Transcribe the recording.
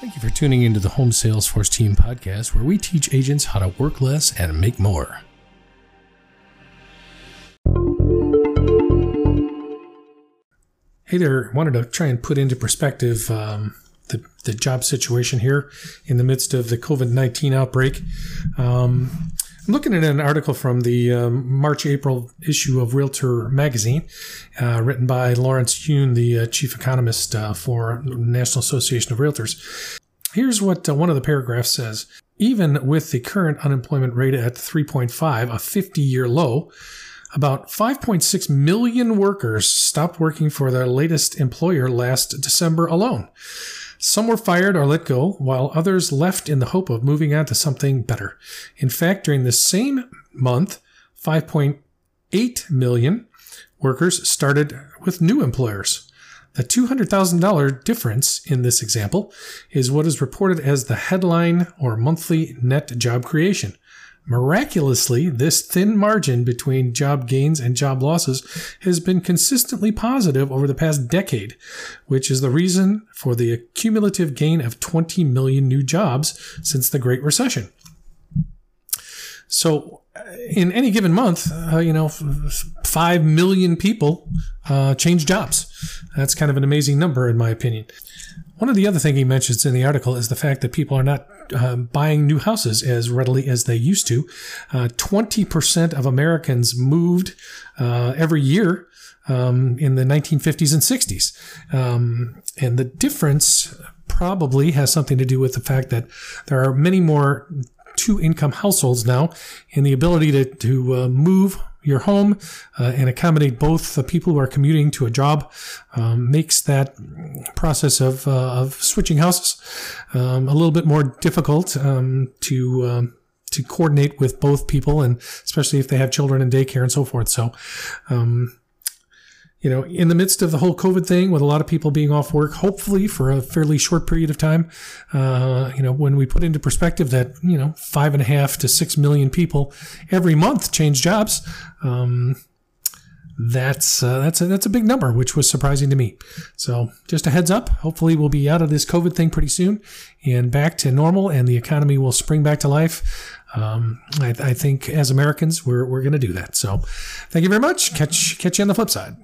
Thank you for tuning into the Home Salesforce Team podcast, where we teach agents how to work less and make more. Hey there, wanted to try and put into perspective um, the, the job situation here in the midst of the COVID 19 outbreak. Um, I'm looking at an article from the um, March April issue of Realtor magazine, uh, written by Lawrence Yun, the uh, chief economist uh, for National Association of Realtors. Here's what uh, one of the paragraphs says Even with the current unemployment rate at 3.5, a 50 year low, about 5.6 million workers stopped working for their latest employer last December alone. Some were fired or let go, while others left in the hope of moving on to something better. In fact, during the same month, 5.8 million workers started with new employers. The $200,000 difference in this example is what is reported as the headline or monthly net job creation. Miraculously, this thin margin between job gains and job losses has been consistently positive over the past decade, which is the reason for the cumulative gain of 20 million new jobs since the Great Recession. So, in any given month, uh, you know, five million people uh, change jobs. That's kind of an amazing number, in my opinion. One of the other things he mentions in the article is the fact that people are not uh, buying new houses as readily as they used to. Uh, 20% of Americans moved uh, every year um, in the 1950s and 60s. Um, and the difference probably has something to do with the fact that there are many more two income households now and the ability to, to uh, move your home uh, and accommodate both the people who are commuting to a job um, makes that process of, uh, of switching houses um, a little bit more difficult um, to um, to coordinate with both people and especially if they have children in daycare and so forth. So um, you know, in the midst of the whole COVID thing, with a lot of people being off work, hopefully for a fairly short period of time, uh, you know, when we put into perspective that you know five and a half to six million people every month change jobs, um, that's uh, that's a, that's a big number, which was surprising to me. So just a heads up. Hopefully, we'll be out of this COVID thing pretty soon and back to normal, and the economy will spring back to life. Um, I, I think as Americans, we're we're going to do that. So, thank you very much. Catch catch you on the flip side.